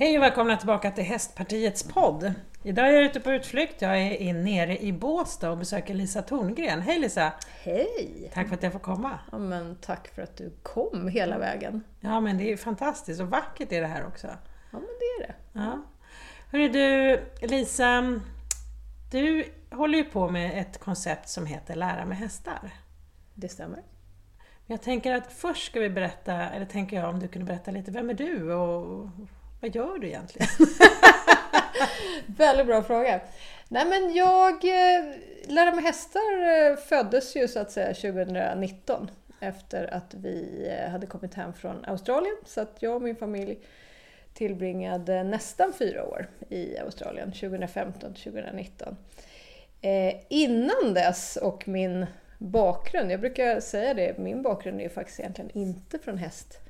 Hej och välkomna tillbaka till Hästpartiets podd. Idag är jag ute på utflykt. Jag är in nere i Båstad och besöker Lisa Torngren. Hej Lisa! Hej! Tack för att jag får komma. Ja, men tack för att du kom hela vägen. Ja men det är fantastiskt och vackert är det här också. Ja men det är det. Ja. Hörru du Lisa, du håller ju på med ett koncept som heter Lära med hästar. Det stämmer. Jag tänker att först ska vi berätta, eller tänker jag om du kunde berätta lite, vem är du och vad gör du egentligen? Väldigt bra fråga. Nej men jag, eh, Lära mig hästar eh, föddes ju så att säga 2019 efter att vi eh, hade kommit hem från Australien. Så att jag och min familj tillbringade nästan fyra år i Australien, 2015 2019. Eh, innan dess och min bakgrund, jag brukar säga det, min bakgrund är ju faktiskt egentligen inte från häst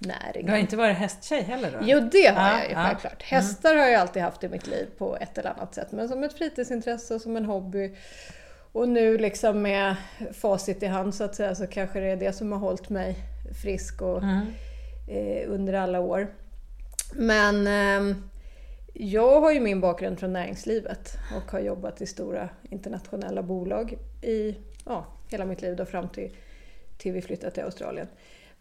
hästnäringen. Du har inte varit hästsej heller då? Jo, det har Ja, jag ju ja. självklart. Hästar har jag alltid haft i mitt liv på ett eller annat sätt. Men som ett fritidsintresse och som en hobby. Och nu liksom med facit i hand så att säga så kanske det är det som har hållit mig frisk och, Mm. eh, under alla år. Men ehm, jag har ju min bakgrund från näringslivet och har jobbat i stora internationella bolag i ja, hela mitt liv då fram till, till vi flyttade till Australien.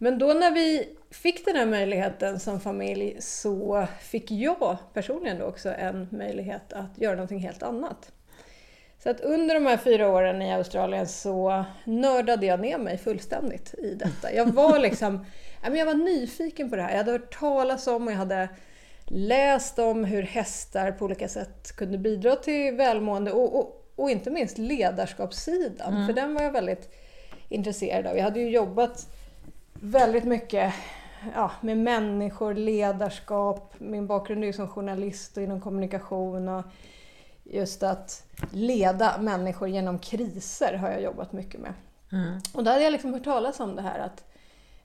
Men då när vi fick den här möjligheten som familj så fick jag personligen också en möjlighet att göra någonting helt annat. Så att under de här fyra åren i Australien så nördade jag ner mig fullständigt i detta. Jag var liksom, jag var nyfiken på det här. Jag hade hört talas om och jag hade läst om hur hästar på olika sätt kunde bidra till välmående och, och, och inte minst ledarskapssidan. För den var jag väldigt intresserad av. Jag hade ju jobbat väldigt mycket ja, med människor, ledarskap. Min bakgrund är ju som journalist och inom kommunikation. Och just att leda människor genom kriser har jag jobbat mycket med. Mm. Och då hade jag liksom hört talas om det här att,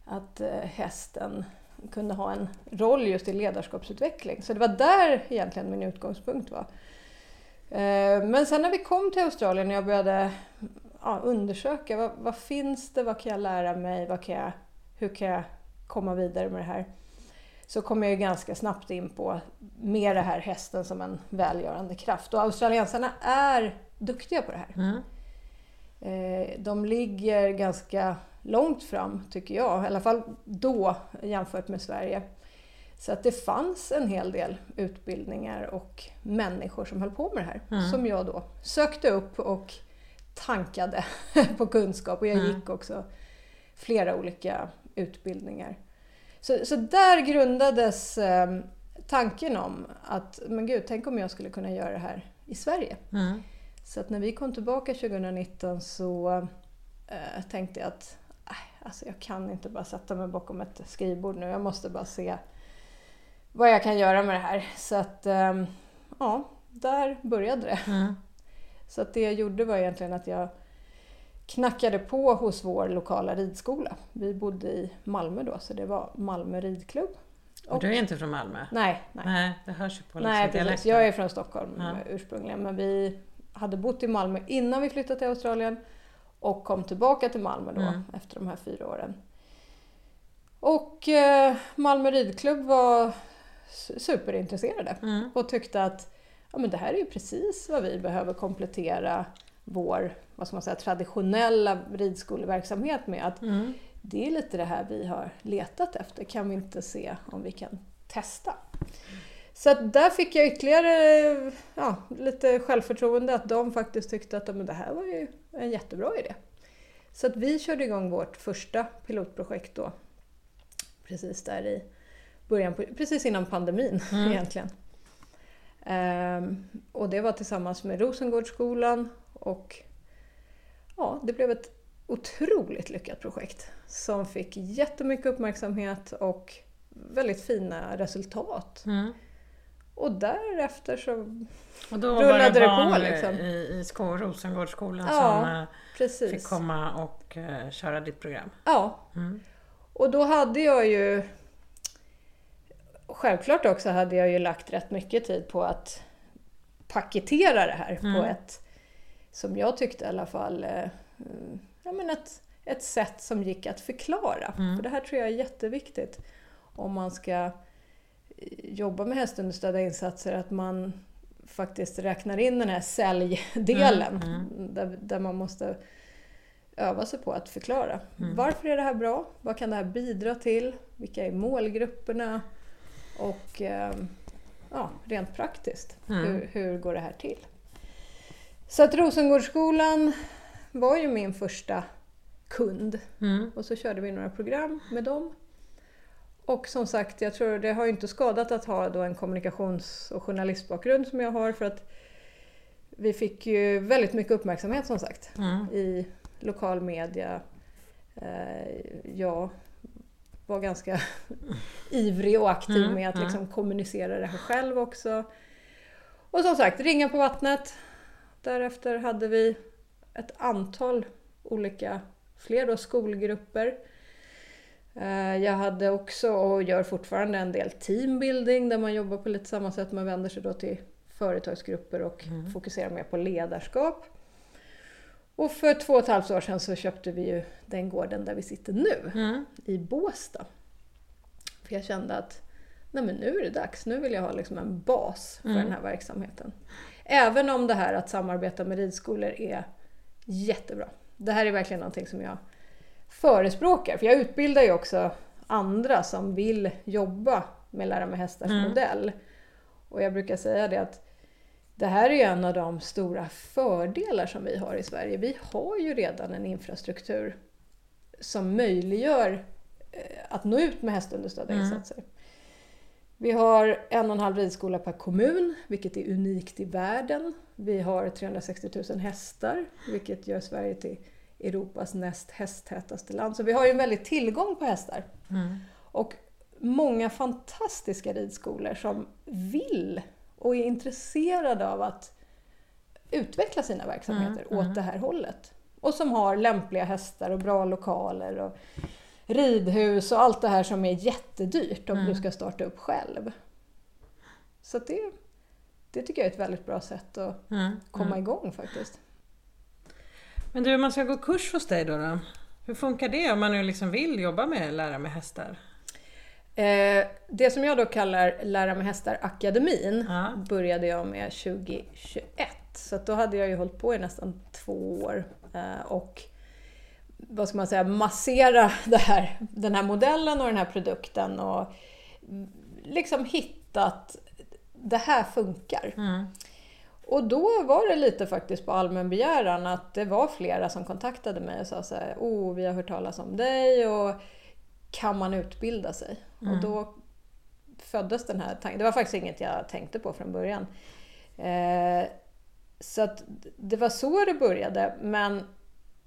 att eh, hästen kunde ha en roll just i ledarskapsutveckling. Så det var där egentligen min utgångspunkt var. Eh, Men sen när vi kom till Australien och jag började ja, undersöka vad, vad finns det, vad kan jag lära mig, vad kan jag, hur kan jag komma vidare med det här? Så kom jag ju ganska snabbt in på mer det här hästen som en välgörande kraft. Och australiensarna är duktiga på det här. Mm. Eh, De ligger ganska långt fram, tycker jag. I alla fall då, jämfört med Sverige. Så att det fanns en hel del utbildningar och människor som höll på med det här. Mm. Som jag då sökte upp och tankade på kunskap. Och jag Mm. gick också flera olika utbildningar. Så, så där grundades eh, tanken om att, men gud, tänk om jag skulle kunna göra det här i Sverige. Mm. Så att när vi kom tillbaka 2019 så eh, tänkte jag att äh, alltså jag kan inte bara sätta mig bakom ett skrivbord nu. Jag måste bara se vad jag kan göra med det här. Så att ehm, ja, där började det. Mm. Så att det jag gjorde var egentligen att jag knackade på hos vår lokala ridskola. Vi bodde i Malmö då, så det var Malmö ridklubb. Och du är inte från Malmö? Nej, nej. Nej, det hörs ju på liksom Nej, precis. Jag är från Stockholm Ja. ursprungligen, men vi hade bott i Malmö innan vi flyttade till Australien och kom tillbaka till Malmö då Mm. efter de här fyra åren. Och eh, Malmö ridklubb var su- superintresserade Mm. och tyckte att ja, men det här är ju precis vad vi behöver komplettera vår vad ska man säga, traditionella ridskoleverksamhet med. Att Mm. det är lite det här vi har letat efter. Kan vi inte se om vi kan testa? Så att där fick jag ytterligare ja, lite självförtroende att de faktiskt tyckte att men det här var ju en jättebra idé. Så att vi körde igång vårt första pilotprojekt då. Precis där i början, på, precis innan pandemin Mm. egentligen. Ehm, och det var tillsammans med Rosengårdsskolan och ja, det blev ett otroligt lyckat projekt som fick jättemycket uppmärksamhet och väldigt fina resultat. Mm. Och därefter så... Och då Rullade var det det på, barn liksom. i, i Rosengårdsskolan Ja, som eh, Precis. fick komma och eh, köra ditt program? Ja, Mm. och då hade jag ju... Självklart också hade jag ju lagt rätt mycket tid på att paketera det här Mm. på ett, som jag tyckte i alla fall, eh, ja, men ett, ett sätt som gick att förklara. Mm. För det här tror jag är jätteviktigt om man ska jobbar med hästunderstödda insatser att man faktiskt räknar in den här säljdelen Mm, mm. Där, där man måste öva sig på att förklara. Mm. Varför är det här bra? Vad kan det här bidra till? Vilka är målgrupperna? Och eh, ja, rent praktiskt, Mm. hur, hur går det här till? Så att Rosengårdsskolan var ju min första kund Mm. och så körde vi några program med dem. Och som sagt, jag tror det har inte skadat att ha då en kommunikations och journalistbakgrund som jag har för att vi fick ju väldigt mycket uppmärksamhet som sagt Mm. i lokal media. Eh, Jag var ganska ivrig och aktiv Mm, med att mm. liksom kommunicera det här själv också. Och som sagt, ringa på vattnet. Därefter hade vi ett antal olika, fler då skolgrupper. Eh, Jag hade också, och gör fortfarande, en del teambuilding där man jobbar på lite samma sätt. Man vänder sig då till företagsgrupper och Mm. fokuserar mer på ledarskap. Och för två och ett halvt år sedan så köpte vi ju den gården där vi sitter nu, Mm. i Båstad. För jag kände att nej men nu är det dags, nu vill jag ha liksom en bas för Mm. den här verksamheten. Även om det här att samarbeta med ridskolor är jättebra. Det här är verkligen någonting som jag förespråkar. För jag utbildar ju också andra som vill jobba med Lära mig hästars Mm. modell. Och jag brukar säga det att det här är ju en av de stora fördelar som vi har i Sverige. Vi har ju redan en infrastruktur som möjliggör eh, att nå ut med hästunderstödda Mm. insatser. Vi har en och en halv ridskola per kommun, vilket är unikt i världen. Vi har 360 000 hästar, vilket gör Sverige till Europas näst hästtätaste land. Så vi har ju en väldig tillgång på hästar. Mm. Och många fantastiska ridskolor som vill och är intresserade av att utveckla sina verksamheter Mm, mm. åt det här hållet. Och som har lämpliga hästar och bra lokaler och ridhus och allt det här som är jättedyrt om Mm. du ska starta upp själv. Så det, det tycker jag är ett väldigt bra sätt att Mm. komma Mm. igång faktiskt. Men du, om man ska gå kurs hos dig då, då? Hur funkar det om man nu liksom vill jobba med lära med hästar? Eh, det som jag då kallar Lära mig hästar akademin Ja. började jag med 2021. Så då hade jag ju hållit på i nästan två år eh, och vad ska man säga, massera här, den här modellen och den här produkten och liksom hittat det här funkar. Mm. Och då var det lite faktiskt på allmän begäran att det var flera som kontaktade mig och sa så här, oh vi har hört talas om dig och kan man utbilda sig? Mm. Och då föddes den här tanken. Det var faktiskt inget jag tänkte på från början. Eh, så det var så det började men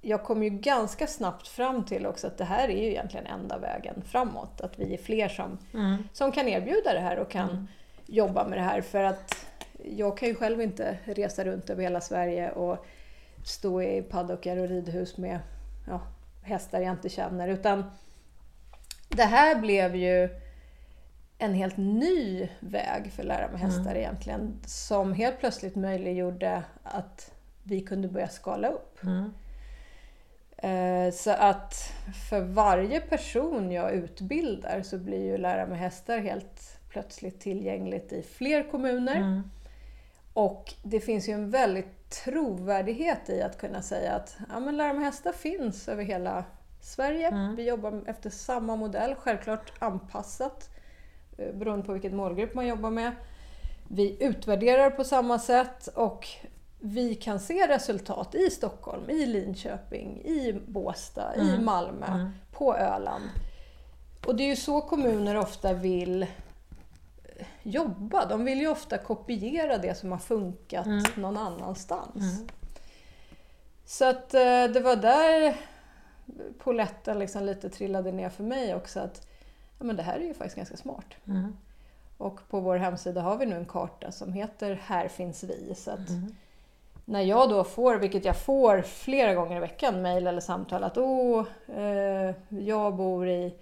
jag kom ju ganska snabbt fram till också att det här är ju egentligen enda vägen framåt. Att vi är fler som, Mm. som kan erbjuda det här och kan Mm. jobba med det här. För att jag kan ju själv inte resa runt över hela Sverige och stå i paddockar och ridhus med ja, hästar jag inte känner. Utan det här blev ju en helt ny väg för lära mig hästar egentligen. Som helt plötsligt möjliggjorde att vi kunde börja skala upp. Mm. Eh, Så att för varje person jag utbildar så blir ju Lära mig hästar helt plötsligt tillgängligt i fler kommuner. Mm. Och det finns ju en väldigt trovärdighet i att kunna säga att ja, men Lära mig hästar finns över hela Sverige. Mm. Vi jobbar efter samma modell, självklart anpassat eh, beroende på vilken målgrupp man jobbar med. Vi utvärderar på samma sätt och vi kan se resultat i Stockholm, i Linköping, i Båstad, i Mm. Malmö, Mm. på Öland. Och det är ju så kommuner ofta vill eh, jobba. De vill ju ofta kopiera det som har funkat Mm. någon annanstans. Mm. Så att eh, det var där poletten liksom lite trillade ner för mig också. att ja, men Det här är ju faktiskt ganska smart. Mm. Och på vår hemsida har vi nu en karta som heter Här finns vi. Så att Mm. När jag då får, vilket jag får flera gånger i veckan, mejl eller samtal att åh, eh, jag bor i,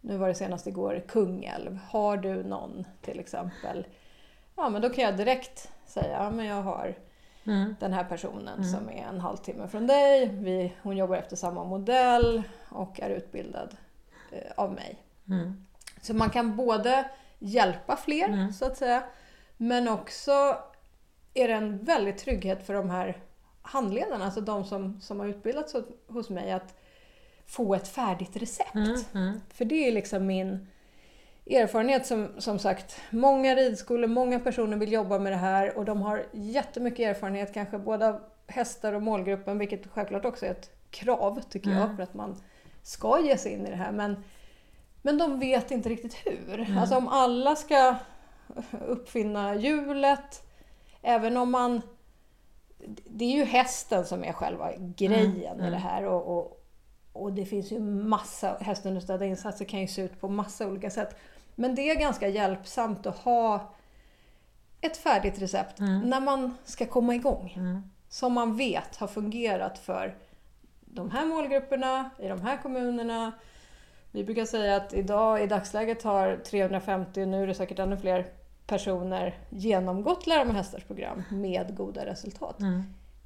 nu var det senast igår, Kungälv. Har du någon till exempel? Ja, men då kan jag direkt säga, ja men jag har Mm. den här personen Mm. som är en halvtimme från dig. Vi, hon jobbar efter samma modell och är utbildad eh, av mig. Mm. Så man kan både hjälpa fler Mm. så att säga. Men också är det en väldig trygghet för de här handledarna, alltså de som, som har utbildats hos- mig, att få ett färdigt recept. Mm, mm. För det är liksom min erfarenhet som, som sagt, många ridskolor, många personer vill jobba med det här och de har jättemycket erfarenhet, kanske både av hästar och målgruppen, vilket självklart också är ett krav tycker jag Mm. för att man ska ge sig in i det här. Men, men de vet inte riktigt hur. Mm. Alltså om alla ska uppfinna hjulet, även om man... Det är ju hästen som är själva grejen Mm, i det här och, och, och det finns ju massa hästunderstödda insatser kan ju se ut på massa olika sätt. Men det är ganska hjälpsamt att ha ett färdigt recept när man ska komma igång. Mm. Som man vet har fungerat för de här målgrupperna i de här kommunerna. Vi brukar säga att idag i dagsläget har 350, och nu är det säkert ännu fler personer genomgått Lära mig hästars program med goda resultat. Mm.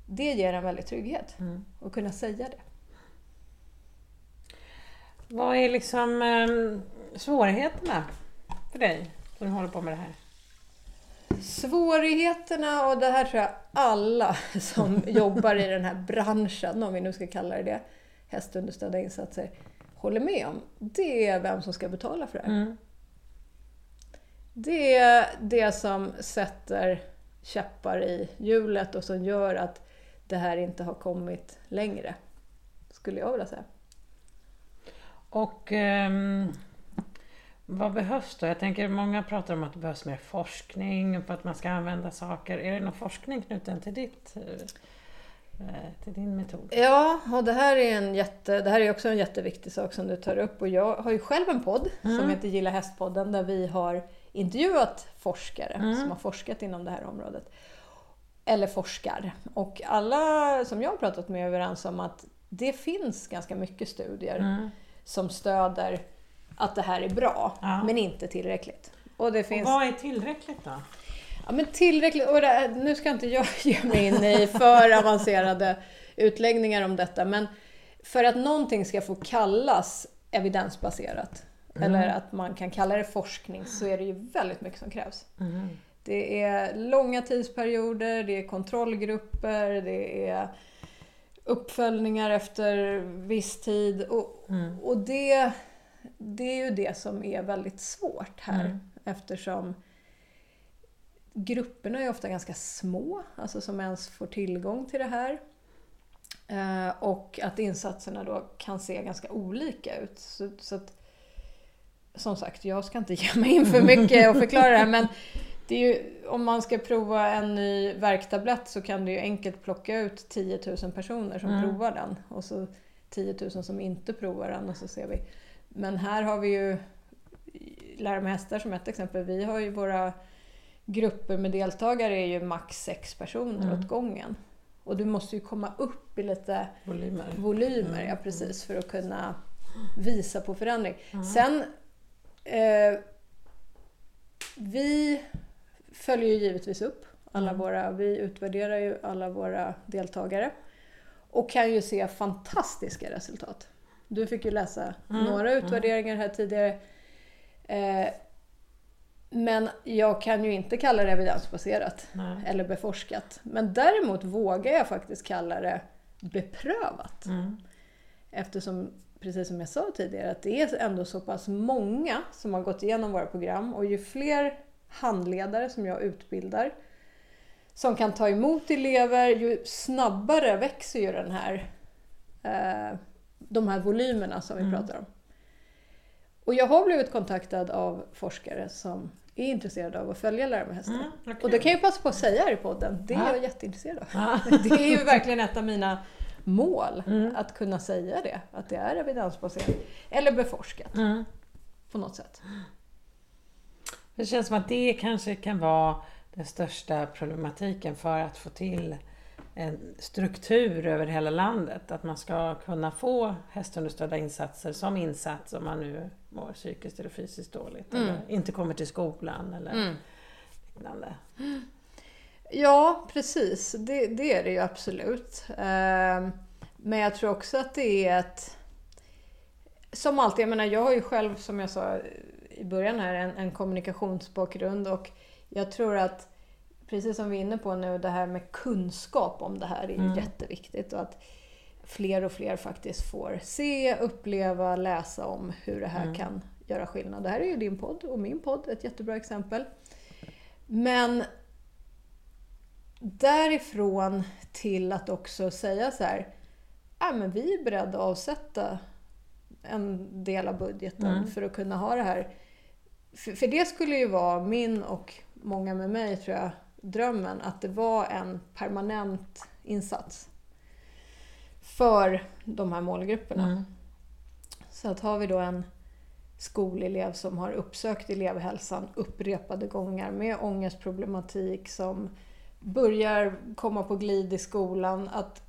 Det ger en väldig trygghet Mm. att kunna säga det. Vad är liksom ehm, svårigheterna för dig när du håller på med det här? Svårigheterna, och det här tror jag alla som jobbar i den här branschen, om vi nu ska kalla det det, hästunderstödda insatser, håller med om. Det är vem som ska betala för det här. Mm. Det är det som sätter käppar i hjulet och som gör att det här inte har kommit längre. Skulle jag vilja säga. Och ehm, vad behövs då? Jag tänker många pratar om att det behövs mer forskning för att man ska använda saker. Är det någon forskning knuten till ditt eh, till din metod? Ja, och det här är, en jätte, det här är också en jätteviktig sak som du tar upp. Och jag har ju själv en podd som heter Gilla hästpodden där vi har intervjuat forskare som har forskat inom det här området. Eller forskar. Och alla som jag har pratat med är överens om att det finns ganska mycket studier Mm. som stöder att det här är bra, Ja. men inte tillräckligt. Och det Och finns vad är tillräckligt då? Ja, men tillräckligt. Och det, nu ska inte jag ge mig in i för avancerade utläggningar om detta, men för att någonting ska få kallas evidensbaserat, eller att man kan kalla det forskning, så är det ju väldigt mycket som krävs. Mm. Det är långa tidsperioder, det är kontrollgrupper, det är uppföljningar efter viss tid. Och, Mm. och det, det är ju det som är väldigt svårt här Mm. eftersom grupperna är ofta ganska små, alltså som ens får tillgång till det här. Eh, och att insatserna då kan se ganska olika ut. Så, så att, som sagt, jag ska inte ge mig in för mycket och förklara det här men det är ju, om man ska prova en ny värktablett så kan du ju enkelt plocka ut 10 000 personer som Mm. provar den och så 10 000 som inte provar den och så ser vi. Men här har vi ju Lära mig hästar som ett exempel. Vi har ju våra grupper med deltagare är ju max sex personer Mm. åt gången. Och du måste ju komma upp i lite Volymer? volymer, Mm. ja precis, för att kunna visa på förändring. Mm. Sen, eh, vi följer ju givetvis upp alla Mm. våra, vi utvärderar ju alla våra deltagare och kan ju se fantastiska resultat. Du fick ju läsa Mm, några utvärderingar här tidigare. Eh, men jag kan ju inte kalla det evidensbaserat Nej. eller beforskat. Men däremot vågar jag faktiskt kalla det beprövat. Mm. Eftersom, precis som jag sa tidigare, att det är ändå så pass många som har gått igenom våra program och ju fler handledare som jag utbildar som kan ta emot elever, ju snabbare växer ju den här, eh, de här volymerna som vi Mm. pratar om. Och jag har blivit kontaktad av forskare som är intresserade av att följa Lära mig hästar. Mm, vad Och det kan jag passa på att säga här i podden, det är Ja. jag jätteintresserad av. Ja. Det är ju verkligen ett av mina mål, Mm. att kunna säga det. Att det är evidensbaserat. Eller beforskat Mm. på något sätt. Det känns som att det kanske kan vara den största problematiken för att få till en struktur över hela landet. Att man ska kunna få hästunderstödda insatser som insats om man nu mår psykiskt eller fysiskt dåligt. Mm. Eller inte kommer till skolan eller liknande. Ja, precis. Det, det är det ju absolut. Ehm, Men jag tror också att det är ett... Som alltid, jag menar jag har ju själv som jag sa i början här en, en kommunikationsbakgrund och jag tror att precis som vi är inne på nu, det här med kunskap om det här är mm. jätteviktigt. Och att fler och fler faktiskt får se, uppleva, läsa om hur det här mm. kan göra skillnad. Det här är ju din podd och min podd, ett jättebra exempel. Men därifrån till att också säga så här, ja, men vi är beredda att avsätta en del av budgeten mm. för att kunna ha det här. För, för, det skulle ju vara min och många med mig tror jag, drömmen att det var en permanent insats för de här målgrupperna. Mm. Så att har vi då en skolelev som har uppsökt elevhälsan upprepade gånger med ångestproblematik som börjar komma på glid i skolan, att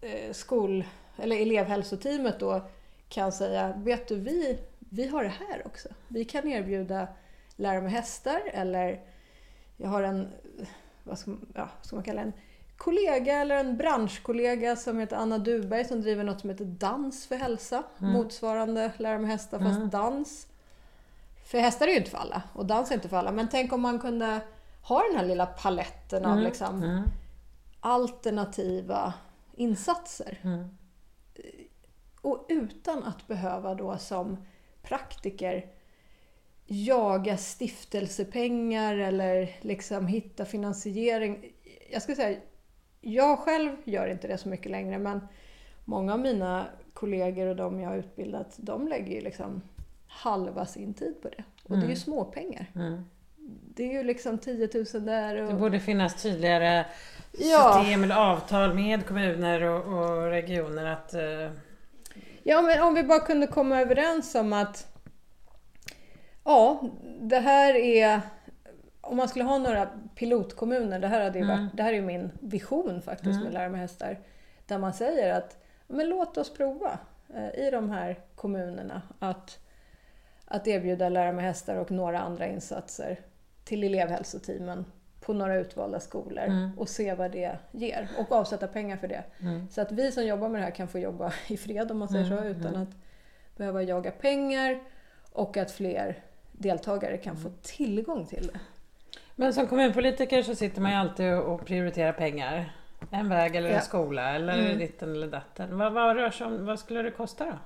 eh, skol, eller elevhälsoteamet då kan säga, vet du vi, vi har det här också. Vi kan erbjuda lära med hästar eller jag har en, vad ska, ja, ska man kalla en kollega eller en branschkollega som heter Anna Duberg som driver något som heter Dans för hälsa. Mm. Motsvarande Lära med hästar fast mm. dans. För hästar är ju inte för alla och dans är inte för alla. Men tänk om man kunde ha den här lilla paletten av mm. liksom mm. alternativa insatser. Mm. Och utan att behöva då som praktiker jaga stiftelsepengar eller liksom hitta finansiering. Jag ska säga, jag själv gör inte det så mycket längre men många av mina kollegor och de jag har utbildat, de lägger ju liksom halva sin tid på det. Och mm. det är ju småpengar. Mm. Det är ju liksom 10 000 där. Och... Det borde finnas tydligare ja. system eller avtal med kommuner och, och regioner att... Uh... Ja, men om vi bara kunde komma överens om att Ja, det här är om man skulle ha några pilotkommuner, det här, hade ju mm. det här är ju min vision faktiskt mm. med Lära mig hästar, där man säger att men låt oss prova eh, i de här kommunerna att, att erbjuda Lära mig hästar och några andra insatser till elevhälsoteamen på några utvalda skolor mm. och se vad det ger och avsätta pengar för det. Mm. Så att vi som jobbar med det här kan få jobba i fred om man säger så, mm. utan mm. att behöva jaga pengar och att fler deltagare kan få tillgång till det. Men som kommunpolitiker så sitter man ju alltid och prioriterar pengar. En väg eller en ja. skola eller mm. ditten eller datten. Vad, vad, rör sig om, vad skulle det kosta då?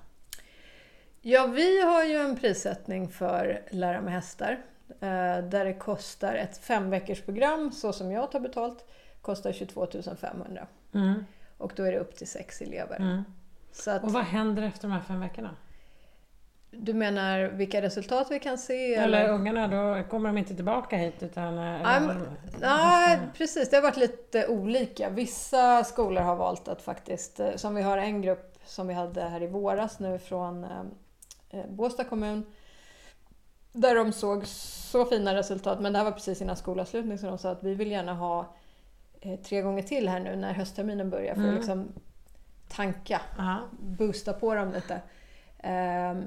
Ja, vi har ju en prissättning för Lära med hästar. Eh, där det kostar ett femveckorsprogram, så som jag tar betalt, kostar 22 500. Mm. Och då är det upp till sex elever. Mm. Att, och vad händer efter de här fem veckorna? Du menar vilka resultat vi kan se? Eller, eller? ungarna, då kommer de inte tillbaka hit utan... Nej, precis. Det har varit lite olika. Vissa skolor har valt att faktiskt, eh, som vi har en grupp som vi hade här i våras nu från eh, eh, Båstad kommun, där de såg så fina resultat, men det här var precis innan skolavslutning, så de sa att vi vill gärna ha eh, tre gånger till här nu när höstterminen börjar för mm. att liksom tanka, Aha. boosta på dem lite. Um,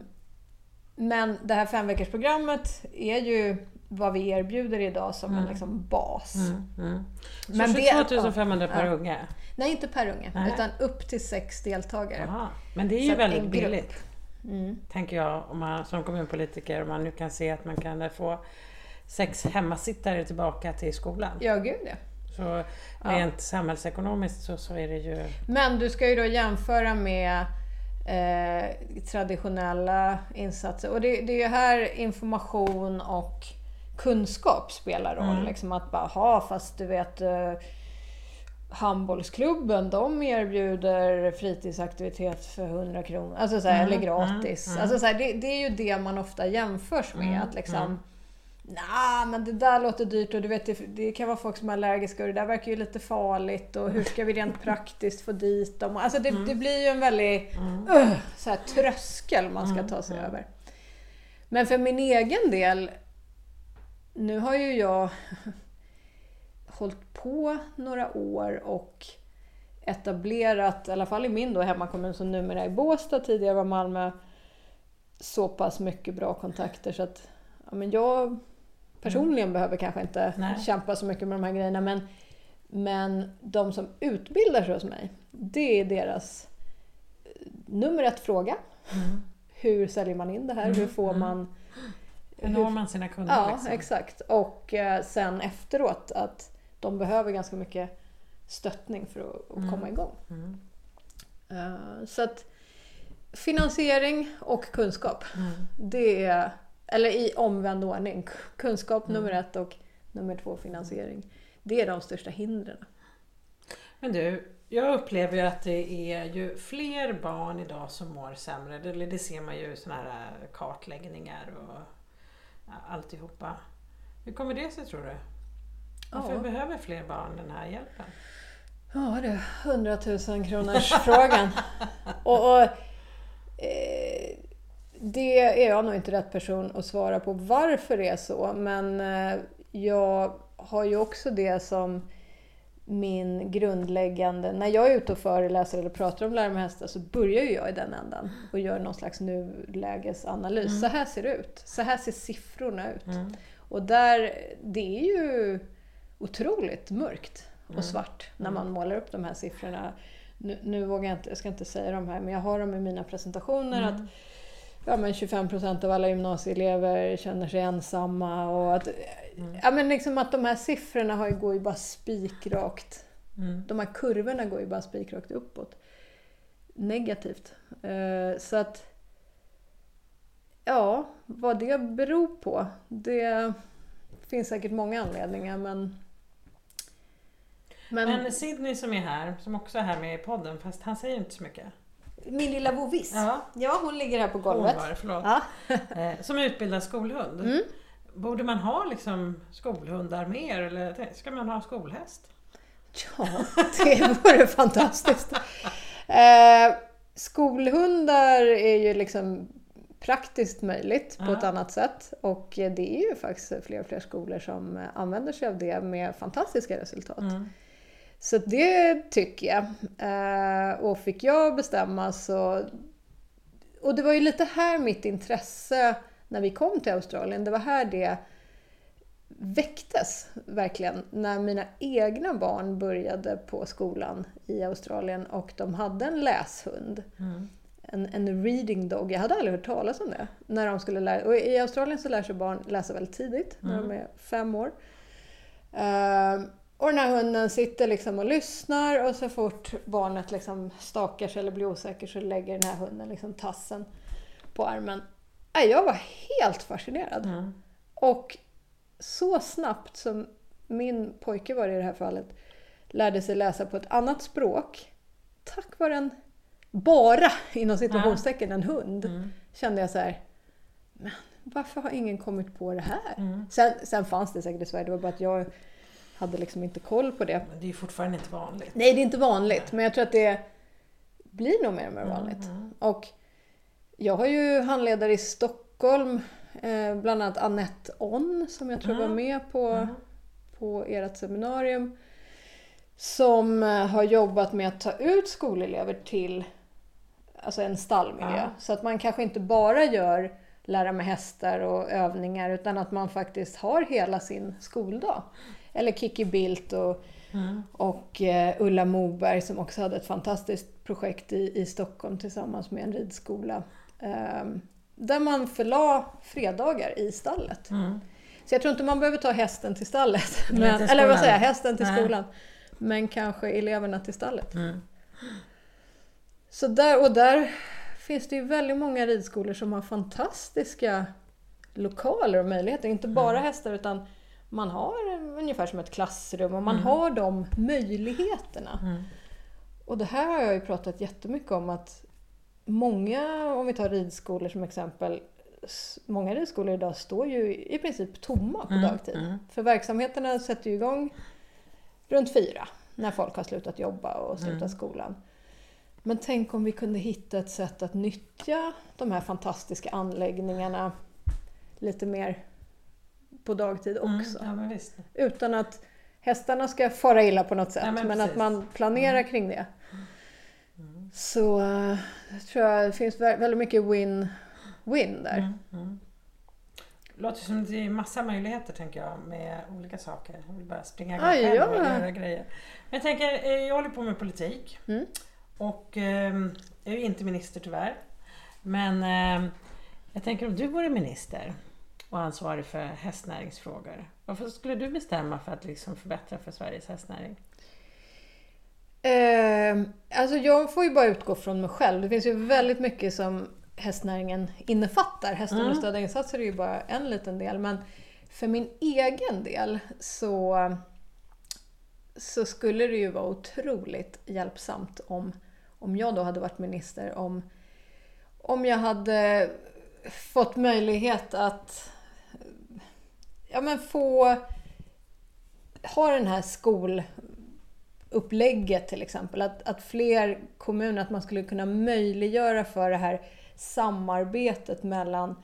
men det här femveckorsprogrammet är ju vad vi erbjuder idag som mm. en liksom bas. Mm, mm. Så Men 22 500 per ja. unge? Nej, inte per unge, Nej. utan upp till sex deltagare. Aha. Men det är ju Så väldigt billigt. Mm. Tänker jag, om man, som kommunpolitiker, om man nu kan se att man kan få sex hemmasittare tillbaka till skolan. Ja, gud ja. Så rent ja. samhällsekonomiskt så, så är det ju... Men du ska ju då jämföra med eh, traditionella insatser. Och det, det är ju här information och kunskap spelar roll. Mm. Liksom att bara, ha fast du vet eh, handbollsklubben de erbjuder fritidsaktivitet för 100 kronor, alltså så mm. eller gratis. Mm. Alltså så det, det, är ju det man ofta jämförs med. Mm. Att liksom, mm. Nej, men det där låter dyrt och du vet, det, det, kan vara folk som är allergiska och det där verkar ju lite farligt och hur ska vi rent praktiskt få dit dem? Alltså det, mm. det blir ju en väldig mm. uh, så här, tröskel man ska mm, ta sig mm. över. Men för min egen del, nu har ju jag hållit på några år och etablerat, i alla fall i min då hemmakommun som numera är Båstad, tidigare var Malmö, så pass mycket bra kontakter så att ja, men jag personligen mm. behöver kanske inte Nej. kämpa så mycket med de här grejerna. Men, men de som utbildar sig hos mig, det är deras nummer ett fråga. Mm. Hur säljer man in det här? Mm. Hur får mm. man Hur når man sina kunder? Ja, liksom? exakt. Och eh, sen efteråt att de behöver ganska mycket stöttning för att, att Mm. komma igång. Mm. Eh, så att finansiering och kunskap. Mm. Det är, eller i omvänd ordning. Kunskap Mm. nummer ett och nummer två finansiering. Det är de största hindren. Men du, jag upplever ju att det är ju fler barn idag som mår sämre. Det, det ser man ju i sådana här äh, kartläggningar och ja, alltihopa. Hur kommer det sig tror du? Varför Ja. behöver fler barn den här hjälpen? Ja du, 100 000 kronors frågan. och, och, eh, det är jag nog inte rätt person att svara på varför det är så. Men eh, jag har ju också det som min grundläggande... När jag är ute och föreläser eller pratar om lära med hästar så börjar ju jag i den ändan och gör någon slags nulägesanalys. Så här ser det ut. Så här ser siffrorna ut. Mm. Och där, det är ju otroligt mörkt och Mm. svart när man målar upp de här siffrorna. Nu, nu vågar jag inte, jag ska inte säga de här, men jag har dem i mina presentationer. Mm. att ja, men 25% av alla gymnasieelever känner sig ensamma. Och att, Mm. ja, men liksom att de här siffrorna har ju, går ju bara spikrakt. Mm. De här kurvorna går ju bara spikrakt uppåt. Negativt. Eh, så att... Ja, vad det beror på, det finns säkert många anledningar men... Men, Men Sidney som är här, som också är här med i podden, fast han säger inte så mycket. min lilla vovis, ja. Ja, hon ligger här på hon golvet. var det, förlåt. Ja. Eh, som utbildad skolhund. Mm. Borde man ha liksom skolhundar mer eller ska man ha skolhäst? ja, det vore fantastiskt. Eh, skolhundar är ju liksom praktiskt möjligt på Ja. ett annat sätt. Och det är ju faktiskt fler och fler skolor som använder sig av det med fantastiska resultat. Mm. Så det tycker jag. Eh, och fick jag bestämma så... Och det var ju lite här mitt intresse när vi kom till Australien. Det var här det väcktes verkligen. När mina egna barn började på skolan i Australien och de hade en läshund. Mm. En, en reading dog. Jag hade aldrig hört talas om det. När de skulle lära, och I Australien så lär sig barn läsa väldigt tidigt, när de är fem år. Ehm, och den här hunden sitter liksom och lyssnar och så fort barnet liksom stakar sig eller blir osäker så lägger den här hunden liksom tassen på armen. Jag var helt fascinerad. Mm. Och så snabbt som min pojke var i det här fallet lärde sig läsa på ett annat språk tack vare en, bara inom situationstecken, en hund, Mm. kände jag så här, men varför har ingen kommit på det här? Mm. Sen, sen fanns det säkert i Sverige, det var bara att jag hade liksom inte koll på det. Men det är ju fortfarande inte vanligt. Nej, det är inte vanligt, men jag tror att det blir nog mer och mer vanligt. Mm. Och jag har ju handledare i Stockholm, eh, bland annat Annette On som jag tror Mm. var med på, Mm. på ert seminarium. Som eh, har jobbat med att ta ut skolelever till alltså en stallmiljö. Så att man kanske inte bara gör lära med hästar och övningar utan att man faktiskt har hela sin skoldag. Eller Kiki Bildt och Mm. och eh, Ulla Moberg som också hade ett fantastiskt projekt i, i Stockholm tillsammans med en ridskola. ehm, där man förla fredagar i stallet. Mm. Så jag tror inte man behöver ta hästen till stallet. Men, till eller vad säger jag, hästen till Nej. skolan. Men kanske eleverna till stallet. Mm. Så där, och där finns det ju väldigt många ridskolor som har fantastiska lokaler och möjligheter. Inte bara hästar utan man har ungefär som ett klassrum och man har de möjligheterna. Mm. Och det här har jag ju pratat jättemycket om att många, om vi tar ridskolor som exempel, många ridskolor idag står ju i princip tomma på Mm, dagtid. mm. För verksamheterna sätter ju igång runt fyra när folk har slutat jobba och slutat Mm. skolan. Men tänk om vi kunde hitta ett sätt att nyttja de här fantastiska anläggningarna lite mer på dagtid också. Mm. Ja. Utan att hästarna ska fara illa på något sätt, Ja, men, men att. Mm. man planerar kring det. Så eh, tror jag det finns vä- väldigt mycket win-win där. Mm. Mm. Låter som det är massa möjligheter tänker jag med olika saker. Jag vill bara springa igång själv och ja. göra grejer. Men jag tänker, eh, jag håller på med politik. Mm. Och ehm, jag är inte minister tyvärr. Men ehm, jag tänker om du vore minister. Och ansvarig för hästnäringsfrågor. Varför skulle du bestämma för att liksom förbättra för Sveriges hästnäring? Eh, alltså jag får ju bara utgå från mig själv. Det finns ju väldigt mycket som hästnäringen innefattar. Hästunderstödda mm. insatser är ju bara en liten del. Men för min egen del så, så skulle det ju vara otroligt hjälpsamt om, om jag då hade varit minister. Om, om jag hade fått möjlighet att ja, men få ha den här skolupplägget till exempel. Att, att fler kommuner, att man skulle kunna möjliggöra för det här samarbetet mellan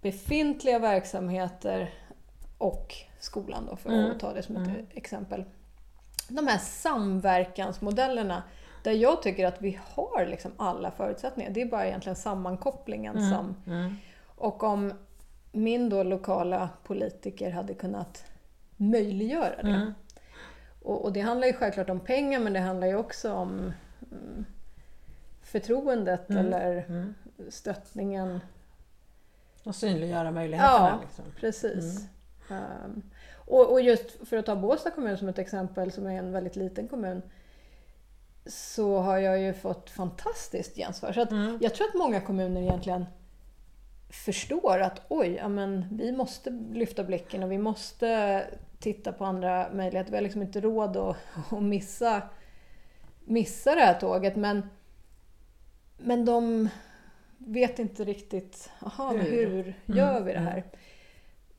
befintliga verksamheter och skolan då, för att mm. ta det som ett mm. exempel. De här samverkansmodellerna där jag tycker att vi har liksom alla förutsättningar. Det är bara egentligen sammankopplingen mm. som... Mm. Och om min då lokala politiker hade kunnat möjliggöra det. Mm. Och, och, det handlar ju självklart om pengar men det handlar ju också om mm, förtroendet mm. eller mm. stöttningen. Och synliggöra möjligheterna. Ja, liksom. precis. Um, och, och, just för att ta Båstad kommun som ett exempel, som är en väldigt liten kommun, så har jag ju fått fantastiskt gensvar. Så mm. Jag tror att många kommuner egentligen förstår att oj, ja, men vi måste lyfta blicken och vi måste titta på andra möjligheter. Vi har liksom inte råd att, att missa, missa det här tåget. Men, men de vet inte riktigt, aha, hur, hur gör vi det här?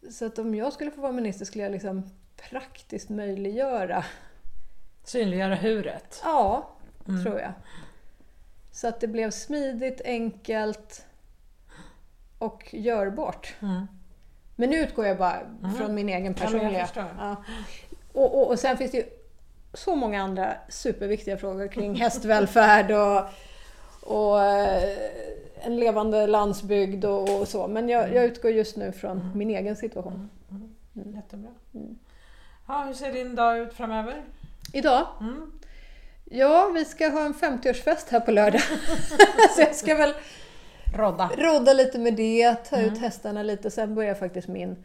Mm. Så att om jag skulle få vara minister skulle jag liksom praktiskt möjliggöra Synliggöra huret? Ja, mm. tror jag. Så att det blev smidigt, enkelt och görbart. Mm. Men nu utgår jag bara mm. från min egen personliga... Ja, och, och, och sen finns det ju så många andra superviktiga frågor kring hästvälfärd och, och eh, en levande landsbygd och, och så. Men jag, jag, utgår just nu från mm. min egen situation. Mm. Mm. Jättebra. Ja, hur ser din dag ut framöver? Idag? Mm. Ja, vi ska ha en 50-årsfest här på lördag. så jag ska väl rodda, rodda lite med det, ta ut mm. hästarna lite. Sen börjar faktiskt min...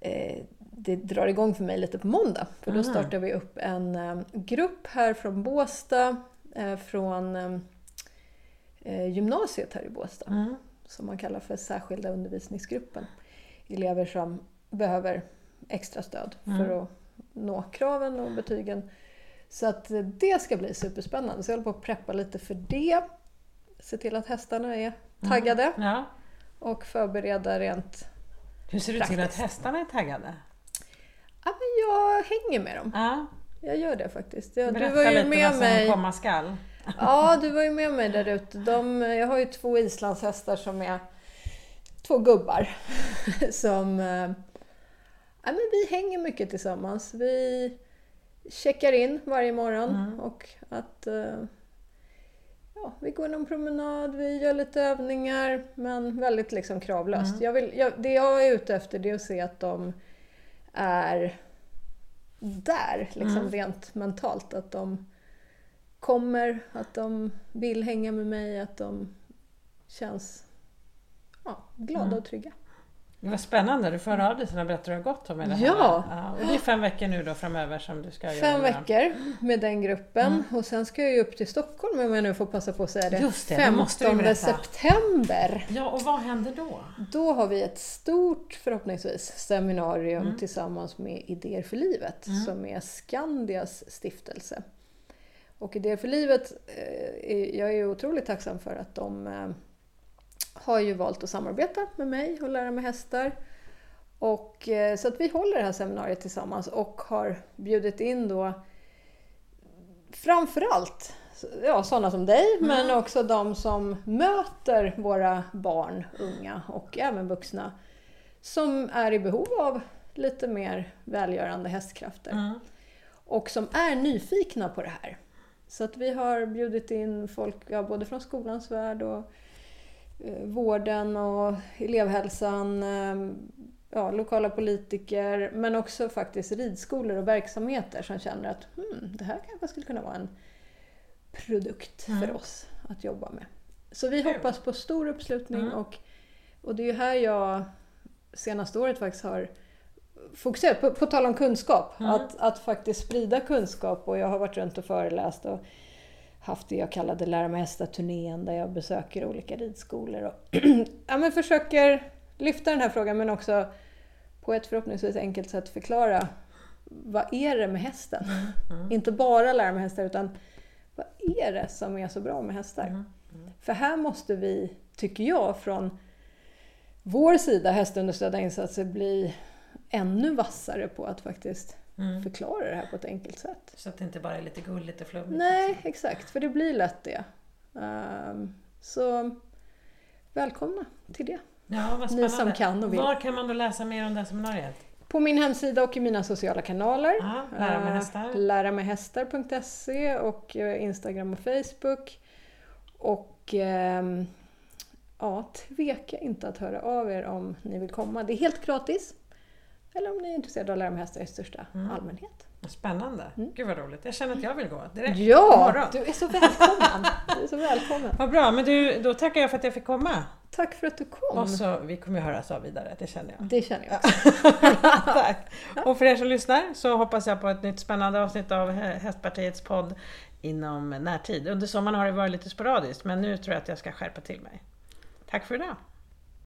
Eh, det drar igång för mig lite på måndag. För då mm. startar vi upp en um, grupp här från Båsta, eh, från um, eh, gymnasiet här i Båstad. Mm. Som man kallar för särskilda undervisningsgruppen. Elever som behöver extra stöd för att nå kraven och betygen. Så att det ska bli superspännande. Så jag håller på att preppa lite för det. Se till att hästarna är taggade. Mm. Ja. Och förbereda rent Hur ser du till att hästarna är taggade? Ja, men jag hänger med dem. Ja. Jag gör det faktiskt. Jag, Berätta du var ju lite med vad som mig... komma skall. Ja, du var ju med mig där ute. De, jag har ju två islandshästar som är två gubbar. som... Eh, ja, men vi hänger mycket tillsammans. Vi checkar in varje morgon mm. och att uh, ja, vi går någon promenad, vi gör lite övningar men väldigt liksom kravlöst. Mm. Jag vill, jag, det jag är ute efter det är att se att de är där, liksom mm. rent mentalt. Att de kommer, att de vill hänga med mig, att de känns ja, glada mm. och trygga. Vad spännande, du får höra av dig sen och berätta hur det har gått med det här. Ja. ja. Och det är fem veckor nu då framöver som du ska fem göra. Fem veckor med den gruppen mm. och sen ska jag ju upp till Stockholm om jag nu får passa på att säga det. Just det 15 det september. Ja, och vad händer då? Då har vi ett stort, förhoppningsvis, seminarium mm. tillsammans med Idéer för livet mm. som är Skandias stiftelse. Och Idéer för livet, eh, jag är otroligt tacksam för att de eh, har ju valt att samarbeta med mig och lära mig hästar. Och, eh, så att vi håller det här seminariet tillsammans och har bjudit in då framförallt ja, sådana som dig, mm. men också de som möter våra barn, unga och även vuxna som är i behov av lite mer välgörande hästkrafter. Mm. Och som är nyfikna på det här. Så att vi har bjudit in folk ja, både från skolans värld och vården och elevhälsan, eh, ja, lokala politiker men också faktiskt ridskolor och verksamheter som känner att hmm, det här kanske skulle kunna vara en produkt mm. för oss att jobba med. Så vi hoppas på stor uppslutning mm. och, och det är ju här jag senaste året faktiskt har fokuserat, på, på tal om kunskap, Mm. att, att faktiskt sprida kunskap och jag har varit runt och föreläst och haft det jag kallade Lära mig hästar-turnén där jag besöker olika ridskolor och ja, men försöker lyfta den här frågan men också på ett förhoppningsvis enkelt sätt förklara vad är det med hästen? Mm. Inte bara lära mig hästar utan vad är det som är så bra med hästar? Mm. För här måste vi, tycker jag, från vår sida, hästunderstödda insatser, bli ännu vassare på att faktiskt Mm. förklara det här på ett enkelt sätt. Så att det inte bara är lite gulligt och flummigt. Nej, liksom. exakt, för det blir lätt det. Ehm, så välkomna till det. Ja, vad Ni spännande. som kan och vill. Var kan man då läsa mer om det här seminariet? På min hemsida och i mina sociala kanaler. Ja, lära mig Eh, hästar. Läramehästar.se och eh, Instagram och Facebook. Och ehm, ja, tveka inte att höra av er om ni vill komma. Det är helt gratis. Eller om ni är intresserade av att lära mig hästar i största Mm. allmänhet. Spännande. Mm. Gud vad roligt. Jag känner att jag vill gå direkt. Ja, Imorgon. du är så välkommen! Du är så välkommen. Vad bra, men du, då tackar jag för att jag fick komma. Tack för att du kom. Och så, vi kommer ju höras av vidare, det känner jag. Det känner jag också. Tack! Och för er som lyssnar så hoppas jag på ett nytt spännande avsnitt av Hästpartiets podd inom närtid. Under sommaren har det varit lite sporadiskt men nu tror jag att jag ska skärpa till mig. Tack för idag!